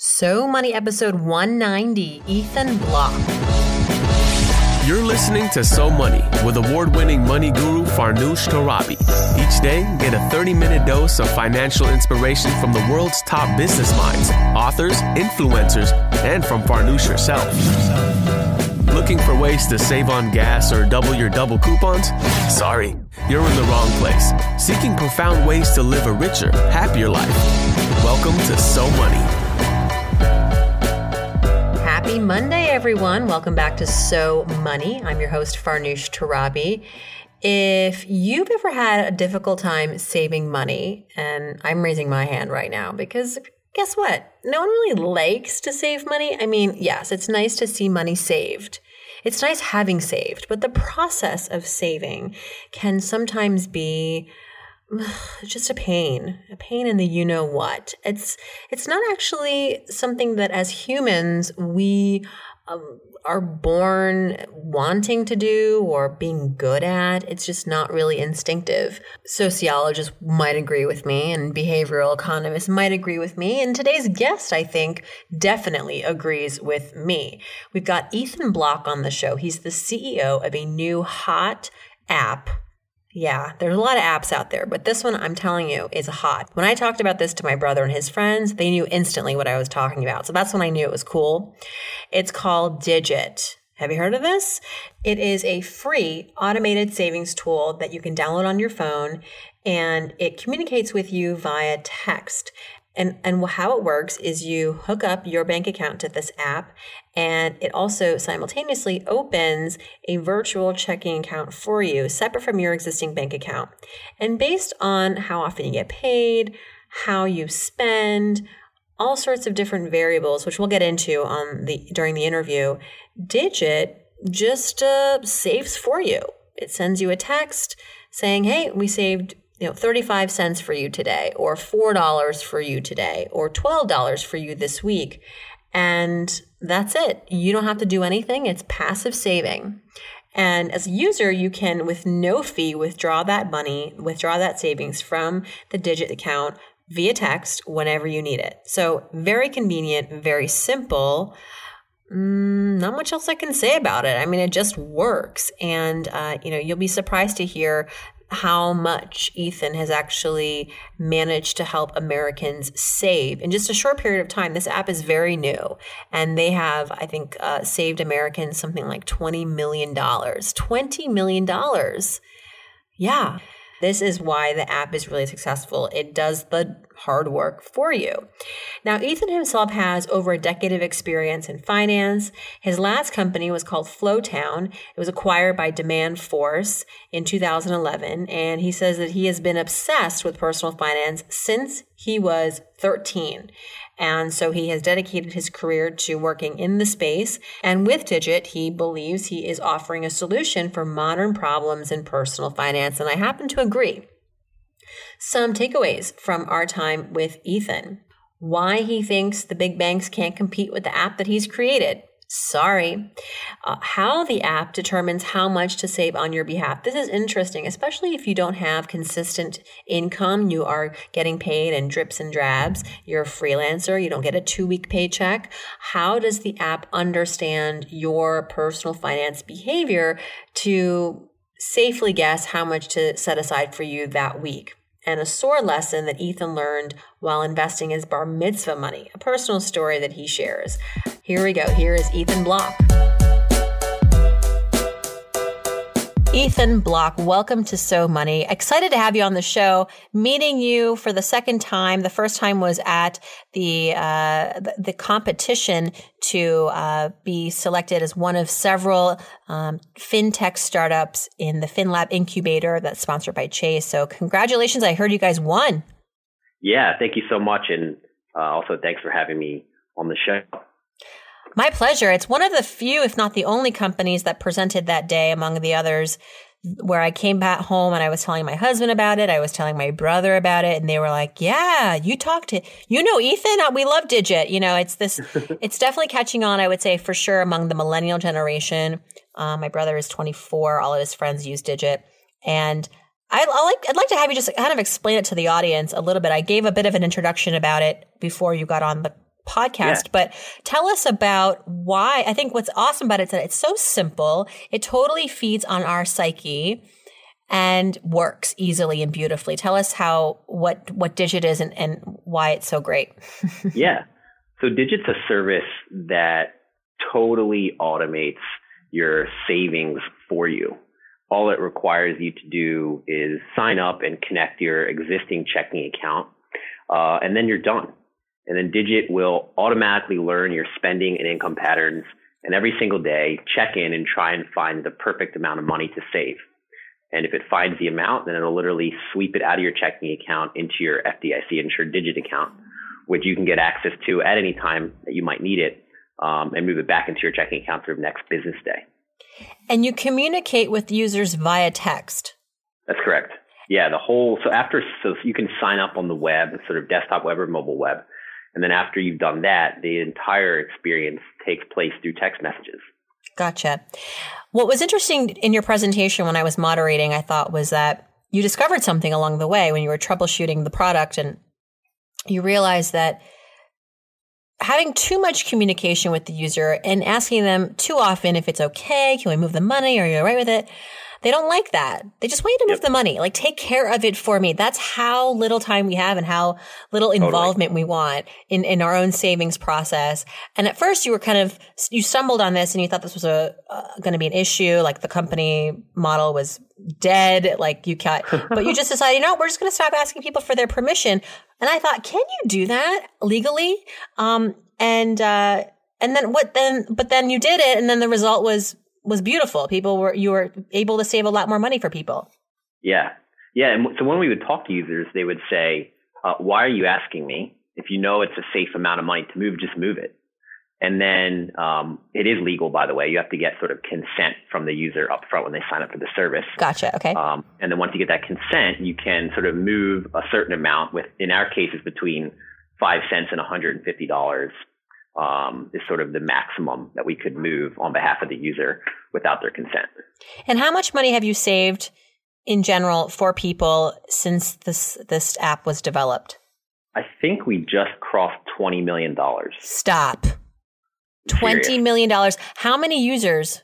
So Money episode 190, Ethan Bloch. You're listening to So Money with award winning money guru Farnoosh Torabi. Each day, get a 30 minute dose of financial inspiration from the world's top business minds, authors, influencers, and from Farnoosh herself. Looking for ways to save on gas or double your double coupons? Sorry, you're in the wrong place. Seeking profound ways to live a richer, happier life. Welcome to So Money. Happy Monday, everyone. Welcome back to So Money. I'm your host, Farnoosh Torabi. If you've ever had a difficult time saving money, and I'm raising my hand right now because guess what? No one really likes to save money. I mean, yes, it's nice to see money saved. It's nice having saved, but the process of saving can sometimes be just a pain a pain in the you know what it's it's not actually something that as humans we um, are born wanting to do or being good at. It's just not really instinctive. Sociologists might agree with me and behavioral economists might agree with me and today's guest i think definitely agrees with me. We've got ethan bloch on the show. He's the ceo of a new hot app yeah, there's a lot of apps out there, but this one I'm telling you is hot. When I talked about this to my brother and his friends, they knew instantly what I was talking about. So that's when I knew it was cool. It's called Digit. Have you heard of this? It is a free automated savings tool that you can download on your phone and it communicates with you via text. And, and how it works is you hook up your bank account to this app, and it also simultaneously opens a virtual checking account for you, separate from your existing bank account. And based on how often you get paid, how you spend, all sorts of different variables, which we'll get into on the during the interview, Digit just uh, saves for you. It sends you a text saying, "Hey, we saved you know 35 cents for you today or $4 for you today or $12 for you this week and that's it. You don't have to do anything. It's passive saving. And as a user you can with no fee withdraw that money withdraw that savings from the digit account via text whenever you need it. So very convenient very simple. Mm, not much else I can say about it. I mean, it just works. And, uh, you know, you'll be surprised to hear how much Ethan has actually managed to help Americans save in just a short period of time. This app is very new, and they have, I think, uh, saved Americans something like $20 million. $20 million. Yeah. This is why the app is really successful. It does the hard work for you. Now, Ethan himself has over a decade of experience in finance. His last company was called Flowtown. It was acquired by Demandforce in 2011, and he says that he has been obsessed with personal finance since he was 13. And so he has dedicated his career to working in the space. And with Digit, he believes he is offering a solution for modern problems in personal finance. And I happen to agree. Some takeaways from our time with Ethan. Why he thinks the big banks can't compete with the app that he's created. Sorry. Uh, how the app determines how much to save on your behalf. This is interesting, especially if you don't have consistent income. You are getting paid in drips and drabs. You're a freelancer. You don't get a two week paycheck. How does the app understand your personal finance behavior to safely guess how much to set aside for you that week? And a sore lesson that Ethan learned while investing his bar mitzvah money, a personal story that he shares. Here we go. Here is Ethan Bloch. Ethan Bloch, welcome to So Money. Excited to have you on the show. Meeting you for the second time. The first time was at the uh, the competition to uh, be selected as one of several um, fintech startups in the FinLab incubator that's sponsored by Chase. So congratulations! I heard you guys won. Yeah, thank you so much, and uh, also thanks for having me on the show. My pleasure. It's one of the few, if not the only companies that presented that day among the others where I came back home and I was telling my husband about it. I was telling my brother about it and they were like, yeah, you talked to, you know, Ethan, we love Digit. You know, it's this, it's definitely catching on, I would say for sure among the millennial generation. Uh, my brother is 24. All of his friends use Digit. And I, I like, I'd like to have you just kind of explain it to the audience a little bit. I gave a bit of an introduction about it before you got on the podcast, yeah. but tell us about why. I think what's awesome about it is that it's so simple. It totally feeds on our psyche and works easily and beautifully. Tell us how what what Digit is and, and why it's so great. yeah. So Digit's a service that totally automates your savings for you. All it requires you to do is sign up and connect your existing checking account, uh, and then you're done. And then Digit will automatically learn your spending and income patterns, and every single day check in and try and find the perfect amount of money to save. And if it finds the amount, then it'll literally sweep it out of your checking account into your FDIC insured digit account, which you can get access to at any time that you might need it um, and move it back into your checking account for the next business day. And you communicate with users via text. That's correct. Yeah, the whole so after so you can sign up on the web, sort of desktop web or mobile web, and then after you've done that, the entire experience takes place through text messages. Gotcha. What was interesting in your presentation when I was moderating, I thought, was that you discovered something along the way when you were troubleshooting the product and you realized that having too much communication with the user and asking them too often if it's okay, can we move the money? Are you all right with it? They don't like that. They just want you to move yep. the money. Like take care of it for me. That's how little time we have and how little involvement totally. we want in, in our own savings process. And at first you were kind of, you stumbled on this and you thought this was a, uh, going to be an issue. Like the company model was dead. Like you cut, but you just decided, you know, we're just going to stop asking people for their permission. And I thought, can you do that legally? Um, and, uh, and then what then, but then you did it. And then the result was was beautiful. People were you were able to save a lot more money for people. Yeah, yeah. And so when we would talk to users, they would say, uh, "Why are you asking me? If you know it's a safe amount of money to move, just move it." And then um, it is legal, by the way. You have to get sort of consent from the user up front when they sign up for the service. Gotcha. Okay. Um, and then once you get that consent, you can sort of move a certain amount with, in our cases, between five cents and $150 um, is sort of the maximum that we could move on behalf of the user without their consent. And how much money have you saved in general for people since this this app was developed? I think we just crossed twenty million dollars. Stop. Twenty million dollars. How many users?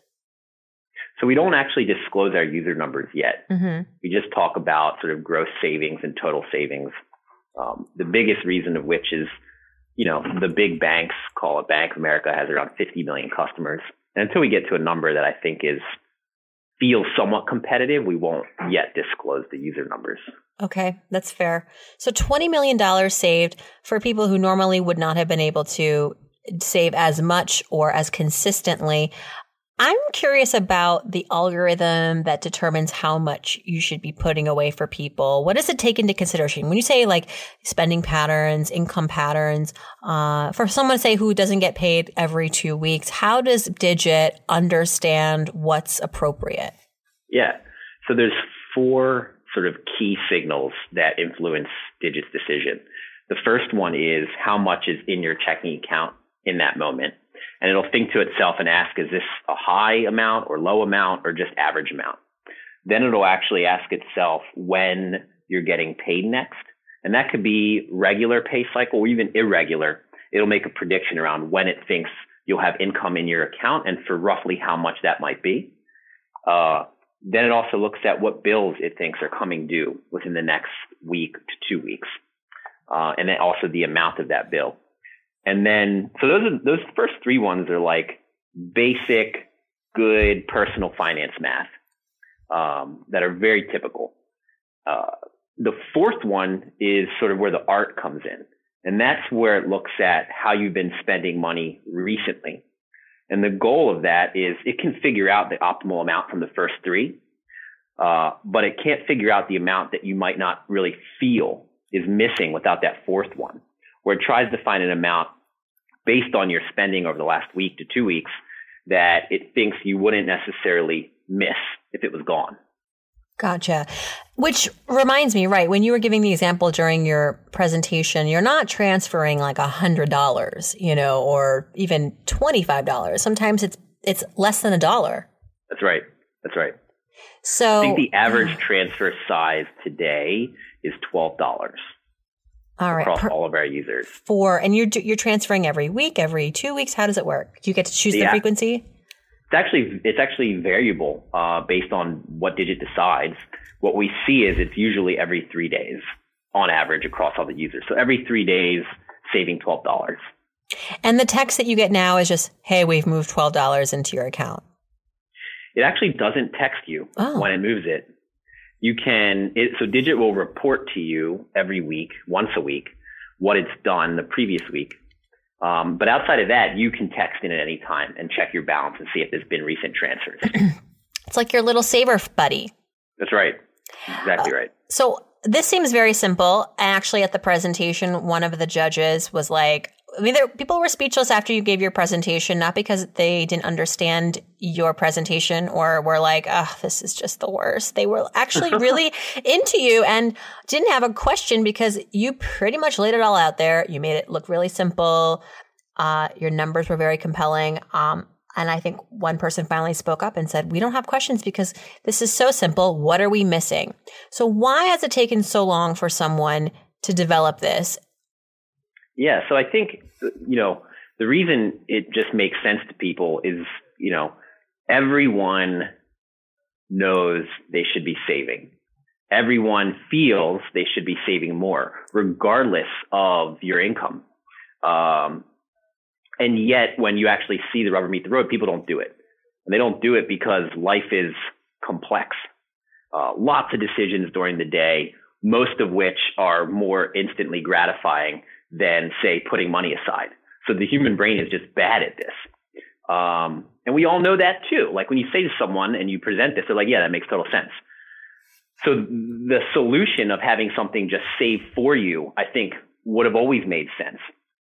So we don't actually disclose our user numbers yet. Mm-hmm. We just talk about sort of gross savings and total savings. Um, the biggest reason of which is you know, the big banks call it Bank of America has around 50 million customers. And until we get to a number that I think is feels somewhat competitive, we won't yet disclose the user numbers. Okay, that's fair. So $20 million saved for people who normally would not have been able to save as much or as consistently. I'm curious about the algorithm that determines how much you should be putting away for people. What does it take into consideration when you say like spending patterns, income patterns? Uh, for someone say who doesn't get paid every two weeks, how does Digit understand what's appropriate? Yeah, so there's four sort of key signals that influence Digit's decision. The first one is how much is in your checking account in that moment and it'll think to itself and ask, is this a high amount or low amount or just average amount? Then it'll actually ask itself when you're getting paid next. And that could be regular pay cycle or even irregular. It'll make a prediction around when it thinks you'll have income in your account and for roughly how much that might be. Uh, then it also looks at what bills it thinks are coming due within the next week to two weeks. Uh, and then also the amount of that bill. And then, so those are, those first three ones are like basic, good personal finance math um, that are very typical. Uh, the fourth one is sort of where the art comes in. And that's where it looks at how you've been spending money recently. And the goal of that is it can figure out the optimal amount from the first three, uh, but it can't figure out the amount that you might not really feel is missing without that fourth one where it tries to find an amount based on your spending over the last week to two weeks that it thinks you wouldn't necessarily miss if it was gone. Gotcha. Which reminds me, right, when you were giving the example during your presentation, you're not transferring like a hundred dollars, you know, or even twenty-five dollars. Sometimes it's it's less than a dollar. That's right. That's right. So I think the average transfer size today is twelve dollars. All right. across Per- all of our users. for and you're you're transferring every week, every two weeks. How does it work? Do you get to choose the frequency? It's actually it's actually variable uh, based on what digit decides. What we see is it's usually every three days on average across all the users. So every three days, saving twelve dollars. And the text that you get now is just, "Hey, we've moved twelve dollars into your account." It actually doesn't text you Oh. when it moves it. You can it, so Digit will report to you every week, once a week, what it's done the previous week. Um, but outside of that, you can text in at any time and check your balance and see if there's been recent transfers. It's like your little saver buddy. That's right. Exactly right. So this seems very simple. Actually, at the presentation, one of the judges was like, I mean, there, people were speechless after you gave your presentation, not because they didn't understand your presentation or were like, oh, this is just the worst. They were actually really into you and didn't have a question because you pretty much laid it all out there. You made it look really simple. Uh, your numbers were very compelling. Um, and I think one person finally spoke up and said, We don't have questions because this is so simple. What are we missing? So, why has it taken so long for someone to develop this? Yeah, so I think you know the reason it just makes sense to people is you know everyone knows they should be saving. Everyone feels they should be saving more, regardless of your income. Um, and yet, when you actually see the rubber meet the road, people don't do it. And they don't do it because life is complex. Uh, lots of decisions during the day, most of which are more instantly gratifying than, say, putting money aside. So the human brain is just bad at this. Um, and we all know that too. Like when you say to someone and you present this, they're like, yeah, that makes total sense. So the solution of having something just saved for you, I think would have always made sense.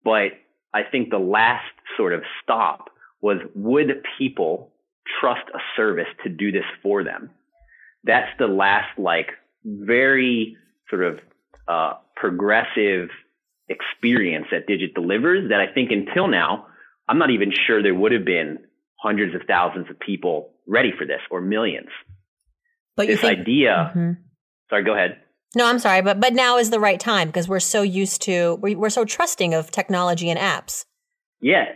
But I think the last sort of stop was would people trust a service to do this for them? That's the last like very sort of uh, progressive experience that Digit delivers that I think until now, I'm not even sure there would have been hundreds of thousands of people ready for this or millions. But this think, idea. Mhm. Sorry, go ahead. No, I'm sorry, but but now is the right time because we're so used to we, we're so trusting of technology and apps. Yeah,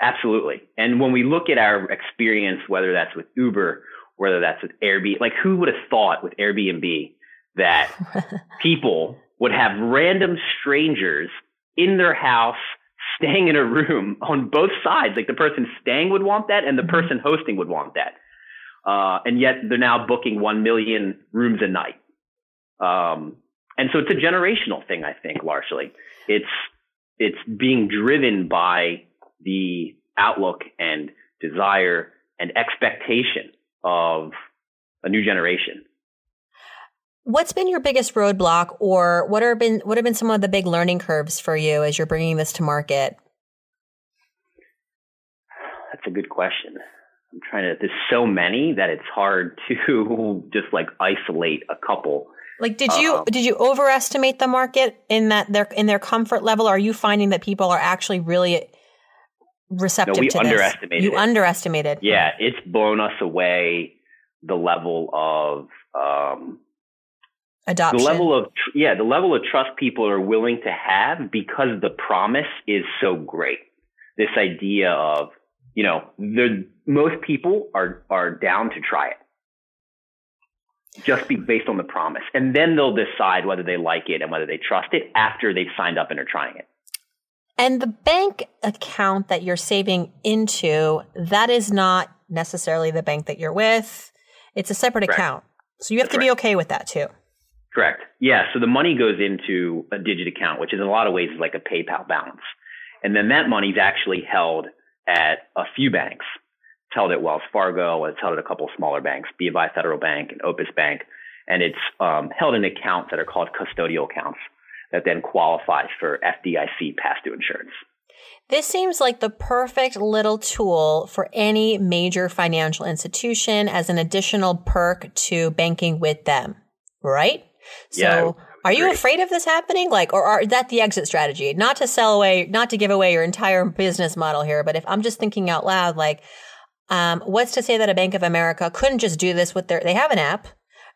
absolutely. And when we look at our experience, whether that's with Uber, whether that's with Airbnb, like who would have thought with Airbnb that people would have random strangers in their house staying in a room on both sides? Like the person staying would want that, and the person hosting would want that. Uh, and yet they're now booking 1 million rooms a night. Um, and so it's a generational thing, I think, largely. It's, it's being driven by the outlook and desire and expectation of a new generation. What's been your biggest roadblock, or what have been what have been some of the big learning curves for you as you're bringing this to market? That's a good question. I'm trying to. There's so many that it's hard to just like isolate a couple. Like, did you Um, did you overestimate the market in that their in their comfort level? Are you finding that people are actually really receptive No, we to this? underestimated You it. underestimated. Yeah, it's blown us away. The level of um, adoption. the level of tr- yeah, the level of trust people are willing to have because the promise is so great. This idea of you know, the most people are are down to try it. Just be based on the promise. And then they'll decide whether they like it and whether they trust it after they've signed up and are trying it. And the bank account that you're saving into, that is not necessarily the bank that you're with. It's a separate Correct. account. So you have That's to be right. okay with that too. Correct. Yeah. So the money goes into a digit account, which in a lot of ways is like a PayPal balance. And then that money is actually held at a few banks. It's held at Wells Fargo. It's held at a couple of smaller banks, BofI Federal Bank and Opus Bank. And it's um, held in accounts that are called custodial accounts that then qualify for FDIC due insurance. This seems like the perfect little tool for any major financial institution as an additional perk to banking with them, right? Yeah, So, are you afraid of this happening? Like, or are is that the exit strategy? Not to sell away, not to give away your entire business model here, but if I'm just thinking out loud, like, um, what's to say that a Bank of America couldn't just do this with their? They have an app,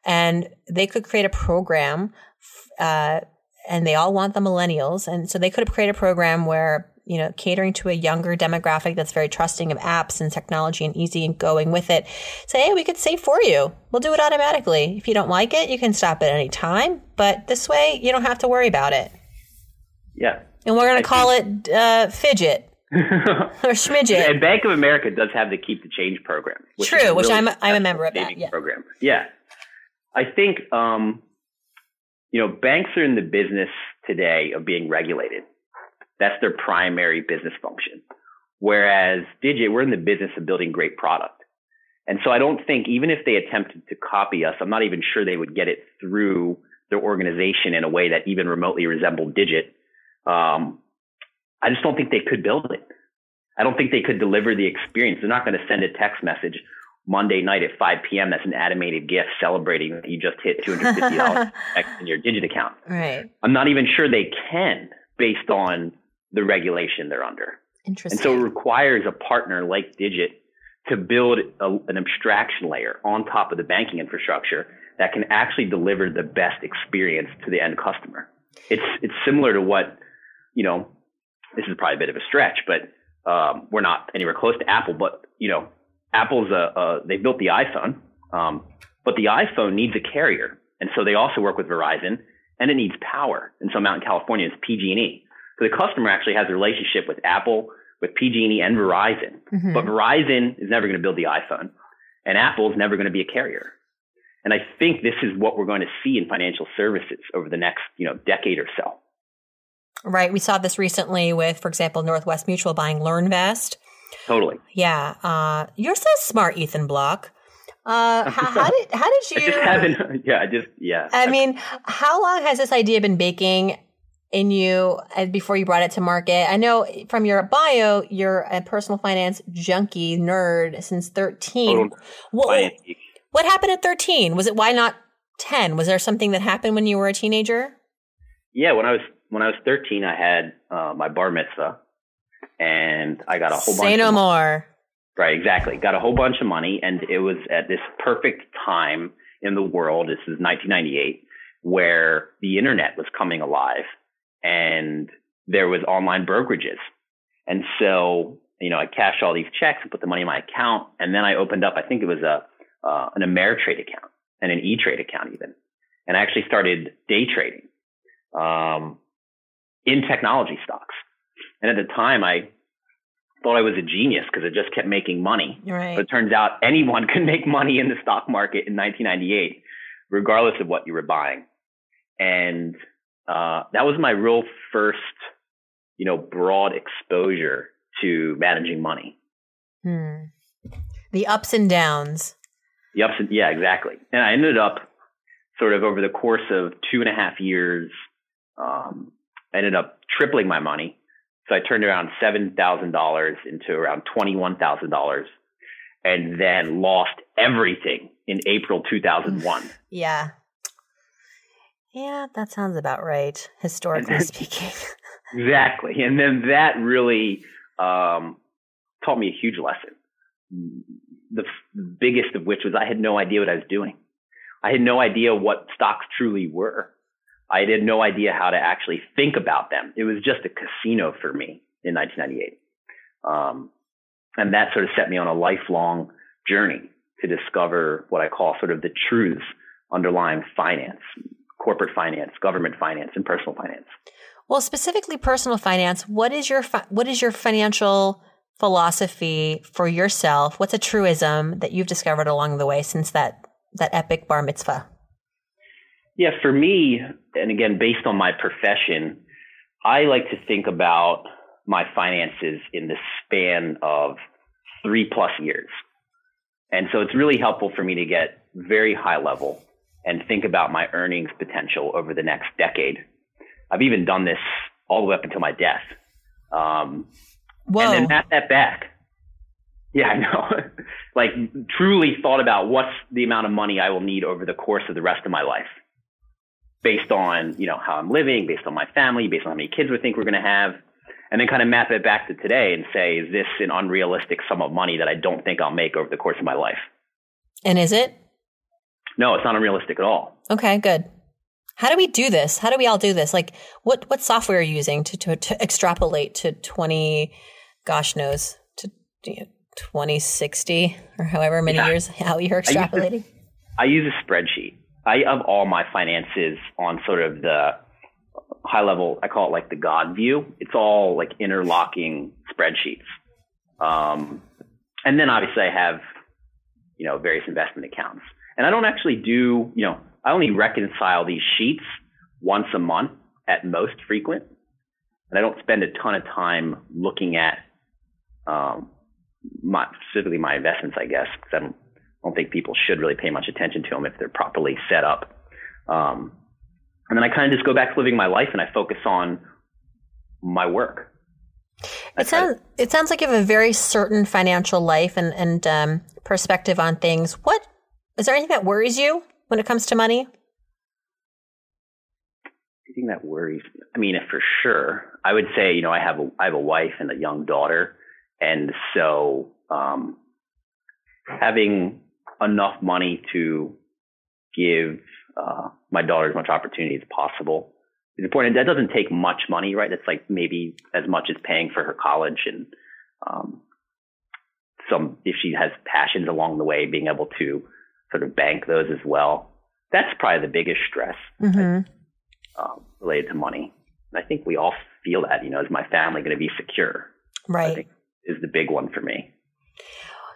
and they could create a program, uh, and they all want the millennials. And so they could have created a program where, you know, catering to a younger demographic that's very trusting of apps and technology and easy and going with it. Say, hey, we could save for you. We'll do it automatically. If you don't like it, you can stop at any time. But this way, you don't have to worry about it. Yeah. And we're going to call think- it uh, Fidget. or Schmidget. And Bank of America does have the Keep the Change program. Which True, which I'm I'm a member of that. Yeah. Program. Yeah. I think um, you know banks are in the business today of being regulated. That's their primary business function. Whereas Digit, we're in the business of building great product. And so I don't think even if they attempted to copy us, I'm not even sure they would get it through their organization in a way that even remotely resembled Digit. Um, I just don't think they could build it. I don't think they could deliver the experience. They're not going to send a text message Monday night at 5 p.m. That's an animated GIF celebrating that you just hit $250 in your digit account. Right. I'm not even sure they can based on the regulation they're under. Interesting. And so it requires a partner like Digit to build a, an abstraction layer on top of the banking infrastructure that can actually deliver the best experience to the end customer. It's it's similar to what, you know, this is probably a bit of a stretch, but um, we're not anywhere close to Apple. But you know, Apple's a, a they built the iPhone, um, but the iPhone needs a carrier, and so they also work with Verizon, and it needs power. And so Mountain California is PG&E. So the customer actually has a relationship with Apple, with PG&E, and Verizon. Mm-hmm. But Verizon is never going to build the iPhone, and Apple is never going to be a carrier. And I think this is what we're going to see in financial services over the next, you know, decade or so. Right. We saw this recently with, for example, Northwest Mutual buying LearnVest. Totally. Yeah. Uh, you're so smart, Ethan Bloch. Uh, how, how, did how did you? I. Yeah, I just yeah. I mean, how long has this idea been baking in you uh, before you brought it to market? I know from your bio, you're a personal finance junkie nerd since thirteen. What, what happened at thirteen? Was it why not ten? Was there something that happened when you were a teenager? Yeah, when I was when I was 13, I had uh, my bar mitzvah, and I got a whole Say bunch. Say no of more. Right, exactly. Got a whole bunch of money, and it was at this perfect time in the world. This is 1998, where the internet was coming alive, and there was online brokerages, and so you know I cashed all these checks and put the money in my account, and then I opened up. I think it was a uh, an Ameritrade account and an E Trade account even, and I actually started day trading. Um, in technology stocks. And at the time, I thought I was a genius because it just kept making money. Right. But it turns out anyone can make money in the stock market in 1998, regardless of what you were buying. And uh, that was my real first, you know, broad exposure to managing money. Hmm. The ups and downs. The ups and yeah, exactly. And I ended up sort of over the course of two and a half years, um, I ended up tripling my money. So I turned around $7,000 into around $21,000 and then lost everything in April 2001. Yeah. Yeah, that sounds about right, historically then, speaking. exactly. And then that really um, taught me a huge lesson. The, the biggest of which was I had no idea what I was doing. I had no idea what stocks truly were. I had no idea how to actually think about them. It was just a casino for me in 1998. Um, and that sort of set me on a lifelong journey to discover what I call sort of the truths underlying finance, corporate finance, government finance, and personal finance. Well, specifically personal finance, what is your fi- what is your financial philosophy for yourself? What's a truism that you've discovered along the way since that that epic bar mitzvah? Yeah, for me, and again, based on my profession, I like to think about my finances in the span of three plus years. And so it's really helpful for me to get very high level and think about my earnings potential over the next decade. I've even done this all the way up until my death. Um, Whoa. And then map that back. Yeah, I know. like truly thought about what's the amount of money I will need over the course of the rest of my life based on, you know, how I'm living, based on my family, based on how many kids we think we're going to have, and then kind of map it back to today and say, is this an unrealistic sum of money that I don't think I'll make over the course of my life? And is it? No, it's not unrealistic at all. Okay, good. How do we do this? How do we all do this? Like, what what software are you using to to, to extrapolate to twenty, gosh knows, to you know, twenty sixty or however many yeah. years how you're extrapolating? I use, a, I use a spreadsheet. I have all my finances on sort of the high level. I call it like the God view. It's all like interlocking spreadsheets. Um, and then obviously I have, you know, various investment accounts. And I don't actually do, you know, I only reconcile these sheets once a month at most frequent. And I don't spend a ton of time looking at, um, my, specifically my investments, I guess, because I don't, I don't think people should really pay much attention to them if they're properly set up. Um, and then I kind of just go back to living my life and I focus on my work. It sounds it sounds like you have a very certain financial life and and um, perspective on things. What is there anything that worries you when it comes to money? Anything that worries? I mean, for sure, I would say you know I have a I have a wife and a young daughter, and so um, having enough money to give uh, my daughter as much opportunity as possible is important. That doesn't take much money, right? It's like maybe as much as paying for her college and um, some if she has passions along the way, being able to sort of bank those as well. That's probably the biggest stress mm-hmm. uh, related to money. And I think we all feel that. You know, is my family going to be secure? Right. Is the big one for me.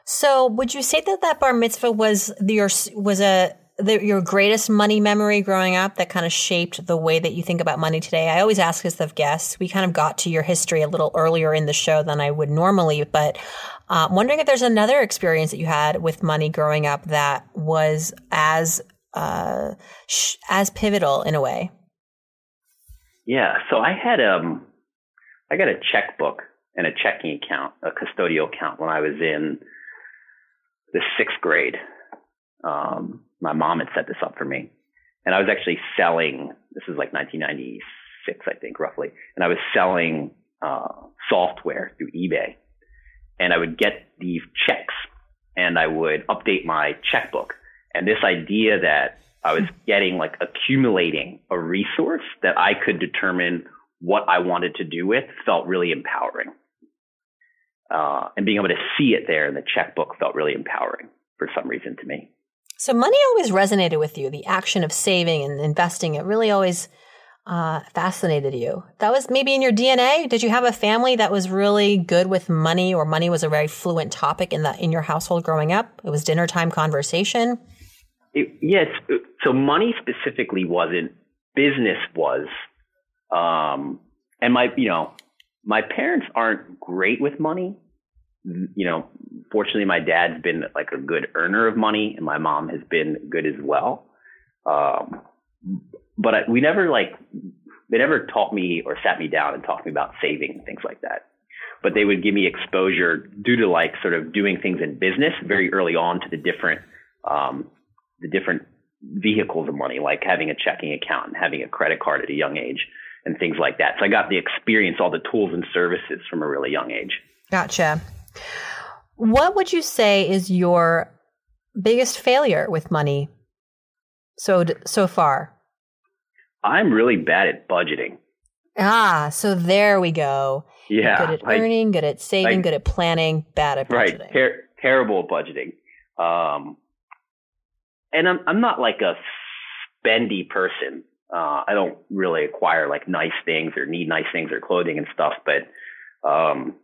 So, would you say that that bar mitzvah was your was a the, your greatest money memory growing up that kind of shaped the way that you think about money today? I always ask this of guests. We kind of got to your history a little earlier in the show than I would normally, but uh, wondering if there's another experience that you had with money growing up that was as uh, sh- as pivotal in a way. Yeah, so I had um, I got a checkbook and a checking account, a custodial account when I was in the sixth grade. Um, my mom had set this up for me. And I was actually selling, this is like 1996, I think, roughly. And I was selling uh, software through eBay. And I would get these checks and I would update my checkbook. And this idea that I was getting like accumulating a resource that I could determine what I wanted to do with felt really empowering. Uh, and being able to see it there in the checkbook felt really empowering for some reason to me. So money always resonated with you. The action of saving and investing, it really always uh, fascinated you. That was maybe in your DNA. Did you have a family that was really good with money, or money was a very fluent topic in the in your household growing up? It was dinner time conversation. It, yes. So money specifically wasn't. Business was, um, and my you know my parents aren't great with money you know, fortunately, my dad's been like a good earner of money, and my mom has been good as well. Um, but I, we never like they never taught me or sat me down and talked me about saving and things like that. But they would give me exposure due to like sort of doing things in business very early on to the different um, the different vehicles of money, like having a checking account and having a credit card at a young age and things like that. So I got the experience, all the tools and services from a really young age. Gotcha. What would you say is your biggest failure with money so so far? I'm really bad at budgeting. Ah, so there we go. Yeah, good at earning, good at saving, good at planning, bad at budgeting. Right, ter- terrible at budgeting. Um, and I'm I'm not like a spendy person. Uh, I don't really acquire like nice things or need nice things or clothing and stuff, but um,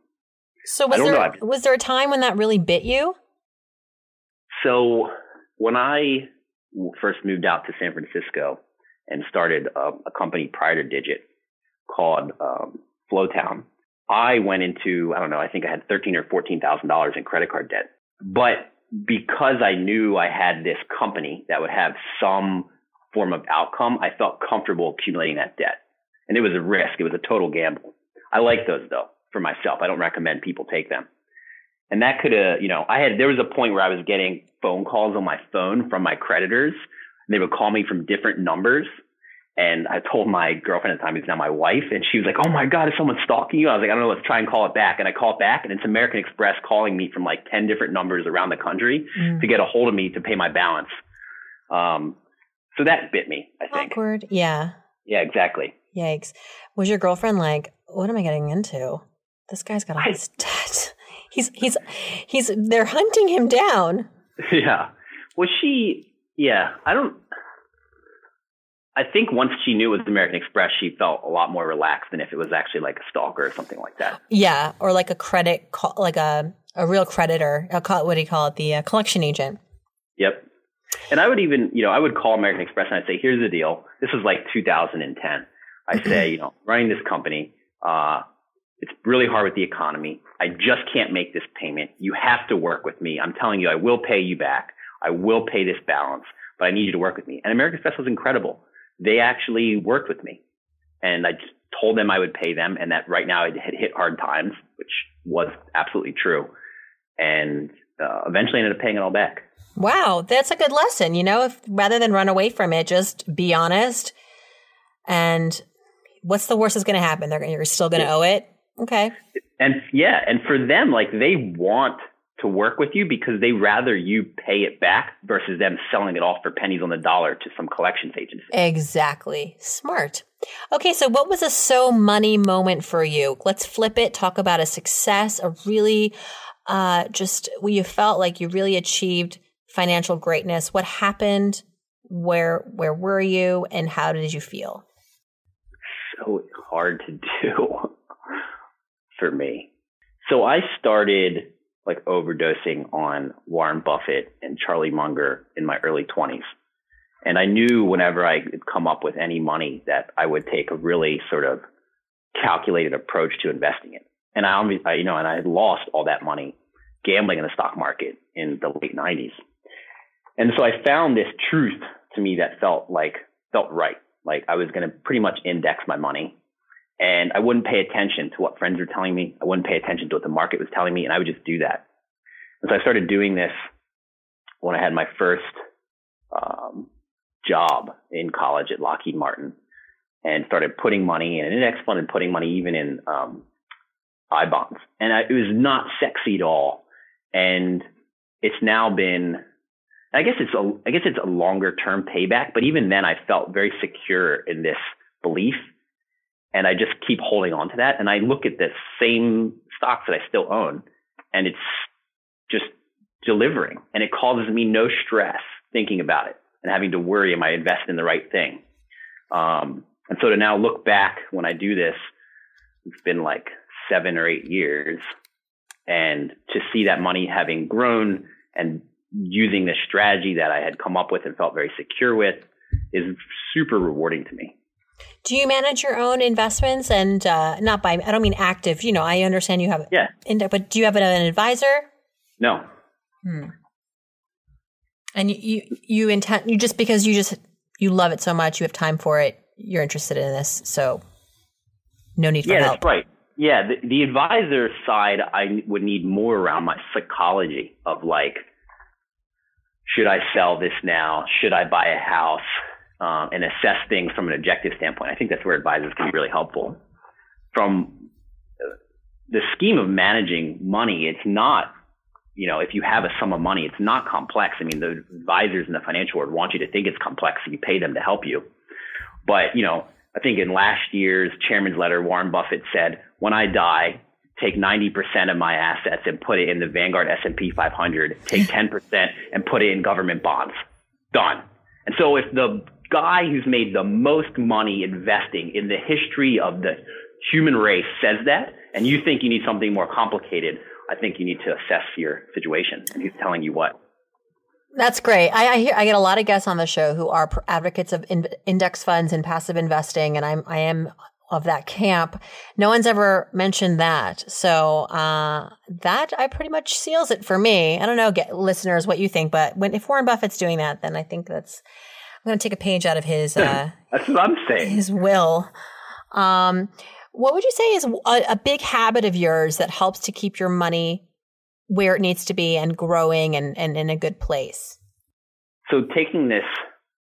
so was there know. was there a time when that really bit you? So when I first moved out to San Francisco and started a, a company prior to Digit called um, Flowtown, I went into I don't know I think I had thirteen or fourteen thousand dollars in credit card debt, but because I knew I had this company that would have some form of outcome, I felt comfortable accumulating that debt. And it was a risk. It was a total gamble. I like those though for myself. I don't recommend people take them. And that could have, you know, I had, there was a point where I was getting phone calls on my phone from my creditors. And they would call me from different numbers. And I told my girlfriend at the time, who's now my wife, and she was like, Oh my God, is someone stalking you? I was like, I don't know, let's try and call it back. And I call it back, and it's American Express calling me from like 10 different numbers around the country mm. to get a hold of me to pay my balance. Um, So that bit me, I think. Awkward. Yeah. Yeah, exactly. Yikes. Was your girlfriend like, what am I getting into? This guy's got all this debt. He's he's he's they're hunting him down. Yeah. Was she yeah, I don't I think once she knew it was American Express, she felt a lot more relaxed than if it was actually like a stalker or something like that. Yeah, or like a credit, like a a real creditor. What do you call it? The uh, collection agent. Yep. And I would even, you know, I would call American Express and I'd say, "Here's the deal. This is like 2010. I say, you know, running this company, uh, it's really hard with the economy. I just can't make this payment. You have to work with me. I'm telling you, I will pay you back. I will pay this balance, but I need you to work with me." And American Express was incredible they actually worked with me. And I just told them I would pay them and that right now I had hit hard times, which was absolutely true. And uh, eventually ended up paying it all back. Wow, that's a good lesson. You know, if rather than run away from it, just be honest. And what's the worst that's going to happen? They're you're still going to yeah. owe it. Okay. And yeah, and for them, like they want to work with you because they rather you pay it back versus them selling it off for pennies on the dollar to some collections agency. Exactly. Smart. Okay, so what was a so money moment for you? Let's flip it, talk about a success, a really uh just where you felt like you really achieved financial greatness. What happened? Where where were you and how did you feel? So hard to do for me. So I started like overdosing on Warren Buffett and Charlie Munger in my early 20s. And I knew whenever I could come up with any money that I would take a really sort of calculated approach to investing it. And I, I you know, and I had lost all that money gambling in the stock market in the late 90s. And so I found this truth to me that felt like felt right. Like I was going to pretty much index my money and I wouldn't pay attention to what friends were telling me. I wouldn't pay attention to what the market was telling me, and I would just do that. And so I started doing this when I had my first um, job in college at Lockheed Martin, and started putting money in an index fund and putting money even in um, I bonds. And I, it was not sexy at all. And it's now been, I guess it's a, I guess it's a longer term payback. But even then, I felt very secure in this belief and I just keep holding on to that. And I look at the same stocks that I still own, and it's just delivering, and it causes me no stress thinking about it and having to worry, am I investing in the right thing? Um, and so to now look back when I do this, it's been like seven or eight years, and to see that money having grown and using the strategy that I had come up with and felt very secure with is super rewarding to me. Do you manage your own investments and uh, not by, I don't mean active, you know, I understand you have, yeah. Index, but do you have an, an advisor? No. Hmm. And you, you, you intend, you just because you just, you love it so much, you have time for it, you're interested in this. So no need for yeah, help. Yeah, that's right. Yeah. The, the advisor side, I would need more around my psychology of like, should I sell this now? Should I buy a house? um, and assess things from an objective standpoint. I think that's where advisors can be really helpful. From the scheme of managing money, it's not, you know, if you have a sum of money, it's not complex. I mean, the advisors in the financial world want you to think it's complex, so you pay them to help you. But, you know, I think in last year's chairman's letter, Warren Buffett said, when I die, take 90% of my assets and put it in the Vanguard S&P 500, take 10% and put it in government bonds. Done. And so if the guy who's made the most money investing in the history of the human race says that, and you think you need something more complicated, I think you need to assess your situation. And he's telling you what. That's great. I, I, hear, I get a lot of guests on the show who are advocates of in, index funds and passive investing, and I'm I am of that camp. No one's ever mentioned that, so uh, that I pretty much seals it for me. I don't know, get listeners, what you think, but when if Warren Buffett's doing that, then I think that's I'm going to take a page out of his. Uh, That's what I'm saying. His will. Um, what would you say is a, a, big habit of yours that helps to keep your money where it needs to be and growing and, and in a good place? So taking this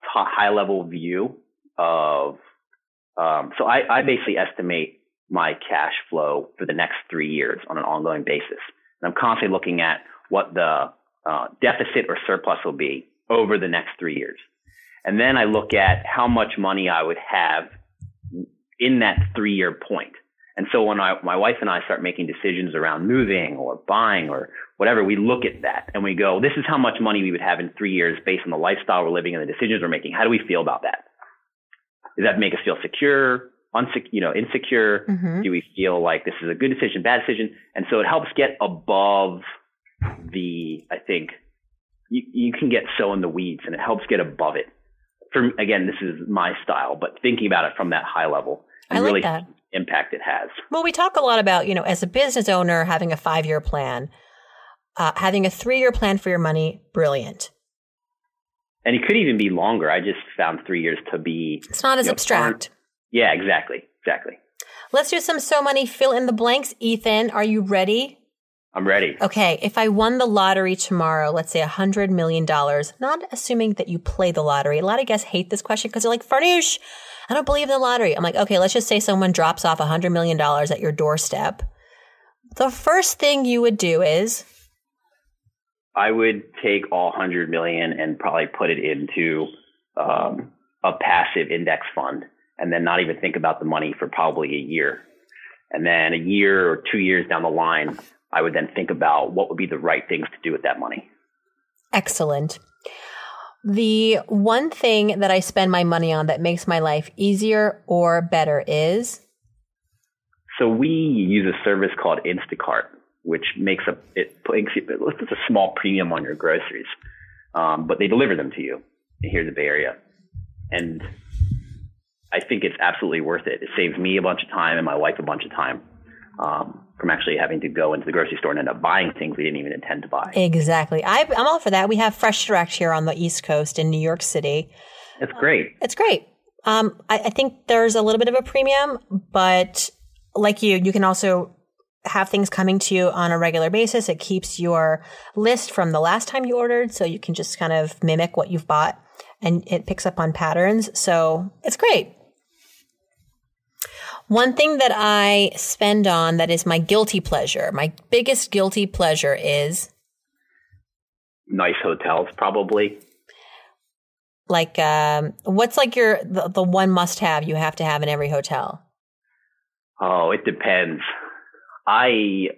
high level view of, um, so I, I basically estimate my cash flow for the next three years on an ongoing basis. And I'm constantly looking at what the uh, deficit or surplus will be over the next three years. And then I look at how much money I would have in that three year point. And so when I, my wife and I start making decisions around moving or buying or whatever, we look at that and we go, this is how much money we would have in three years based on the lifestyle we're living and the decisions we're making. How do we feel about that? Does that make us feel secure, you know, insecure? Mm-hmm. Do we feel like this is a good decision, bad decision? And so it helps get above the, I think, you, you can get so in the weeds and it helps get above it. For again, this is my style, but thinking about it from that high level and I like really that. impact it has. Well, we talk a lot about, you know, as a business owner, having a five year plan, uh, having a three year plan for your money, brilliant. And it could even be longer. I just found three years to be. It's not as know, abstract. Yeah, exactly. Exactly. Let's do some so money fill in the blanks. Ethan, are you ready? I'm ready. Okay. If I won the lottery tomorrow, let's say a $100 million, not assuming that you play the lottery. A lot of guests hate this question because they're like, Farnoosh, I don't believe in the lottery. I'm like, okay, let's just say someone drops off a $100 million at your doorstep. The first thing you would do is I would take all 100 million and probably put it into um, a passive index fund and then not even think about the money for probably a year. And then a year or two years down the line, I would then think about what would be the right things to do with that money. Excellent. The one thing that I spend my money on that makes my life easier or better is? So we use a service called Instacart which makes a it puts a small premium on your groceries, um, but they deliver them to you here in the Bay Area, and I think it's absolutely worth it. It saves me a bunch of time and my wife a bunch of time um, from actually having to go into the grocery store and end up buying things we didn't even intend to buy. Exactly, I, am all for that. We have Fresh Direct here on the East Coast in New York City. It's great. it's great. Um, I, I think there's a little bit of a premium, but like you, you can also have things coming to you on a regular basis. It keeps your list from the last time you ordered, so you can just kind of mimic what you've bought and it picks up on patterns. So it's great. One thing that I spend on that is my guilty pleasure, my biggest guilty pleasure is nice hotels, probably. Like, um, what's like your the, the one must have you have to have in every hotel? Oh, it depends. I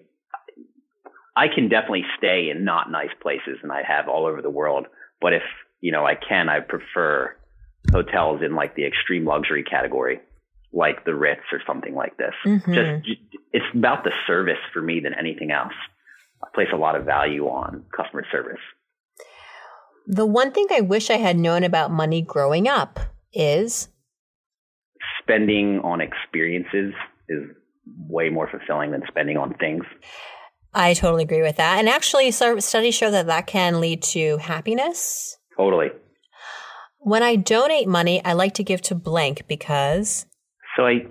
I can definitely stay in not nice places, and I have all over the world. But if you know I can, I prefer hotels in like the extreme luxury category, like the Ritz or something like this. Mm-hmm. Just it's about the service for me than anything else. I place a lot of value on customer service. The one thing I wish I had known about money growing up is spending on experiences is way more fulfilling than spending on things. I totally agree with that. And actually, some studies show that that can lead to happiness. Totally. When I donate money, I like to give to blank because. So I,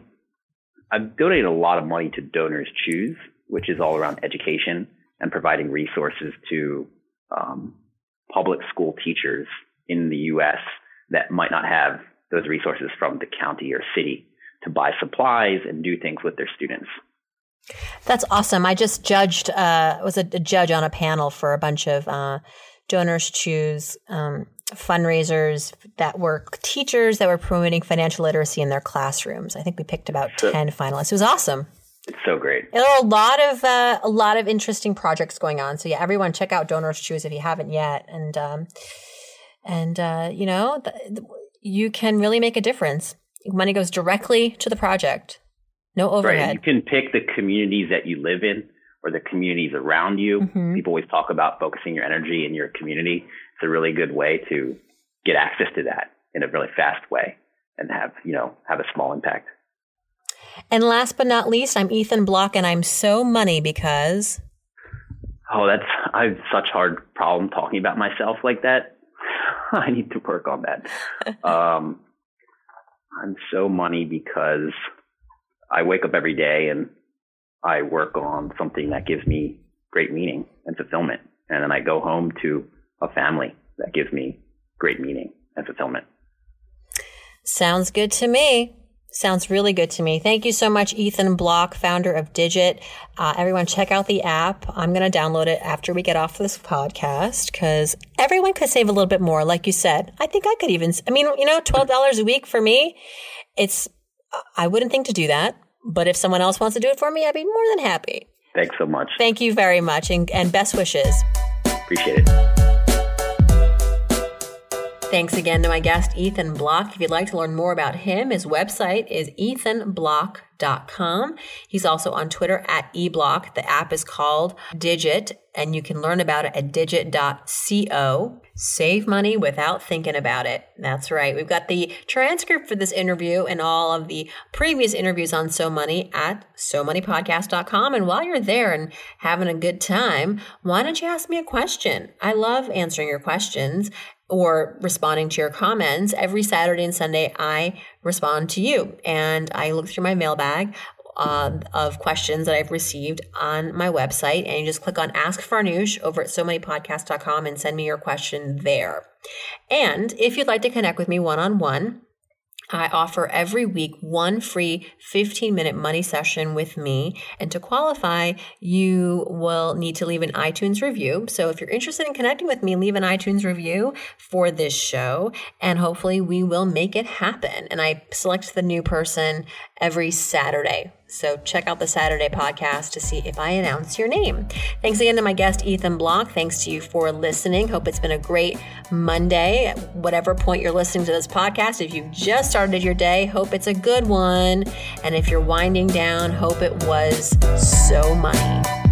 I've donated a lot of money to Donors Choose, which is all around education and providing resources to um, public school teachers in the U.S. that might not have those resources from the county or city to buy supplies and do things with their students. That's awesome. I just judged, uh, was a, a, judge on a panel for a bunch of uh, donors choose um, fundraisers that were teachers that were promoting financial literacy in their classrooms. I think we picked about so, 10 finalists. It was awesome. It's so great. There are a lot of uh, a lot of interesting projects going on. So yeah, everyone check out Donors Choose if you haven't yet, and um, and uh, you know th- you can really make a difference. Money goes directly to the project. No overhead. Right. You can pick the communities that you live in or the communities around you. Mm-hmm. People always talk about focusing your energy in your community. It's a really good way to get access to that in a really fast way and have, you know, have a small impact. And last but not least, I'm Ethan Bloch and I'm so money because Oh, that's I have such hard problem talking about myself like that. I need to work on that. um, I'm so money because I wake up every day and I work on something that gives me great meaning and fulfillment. And then I go home to a family that gives me great meaning and fulfillment. Sounds good to me. Sounds really good to me. Thank you so much, Ethan Bloch, founder of Digit. Uh, everyone, check out the app. I'm going to download it after we get off this podcast because everyone could save a little bit more. Like you said, I think I could even, I mean, you know, $12 a week for me, it's, I wouldn't think to do that. But if someone else wants to do it for me, I'd be more than happy. Thanks so much. Thank you very much and, and best wishes. Appreciate it. Thanks again to my guest, Ethan Bloch. If you'd like to learn more about him, his website is ethanbloch.com. He's also on Twitter at ebloch. The app is called Digit, and you can learn about it at digit.co. Save money without thinking about it. That's right. We've got the transcript for this interview and all of the previous interviews on So Money at SoMoneyPodcast.com. And while you're there and having a good time, why don't you ask me a question? I love answering your questions or responding to your comments, every Saturday and Sunday, I respond to you and I look through my mailbag um, of questions that I've received on my website. And you just click on Ask Farnoosh over at so many podcasts.com and send me your question there. And if you'd like to connect with me one on one, I offer every week one free 15 minute money session with me. And to qualify, you will need to leave an iTunes review. So if you're interested in connecting with me, leave an iTunes review for this show, and hopefully we will make it happen. And I select the new person every Saturday. So check out the Saturday podcast to see if I announce your name. Thanks again to my guest, Ethan Bloch. Thanks to you for listening. Hope it's been a great Monday, At whatever point you're listening to this podcast. If you've just started your day, hope it's a good one. And if you're winding down, hope it was so money.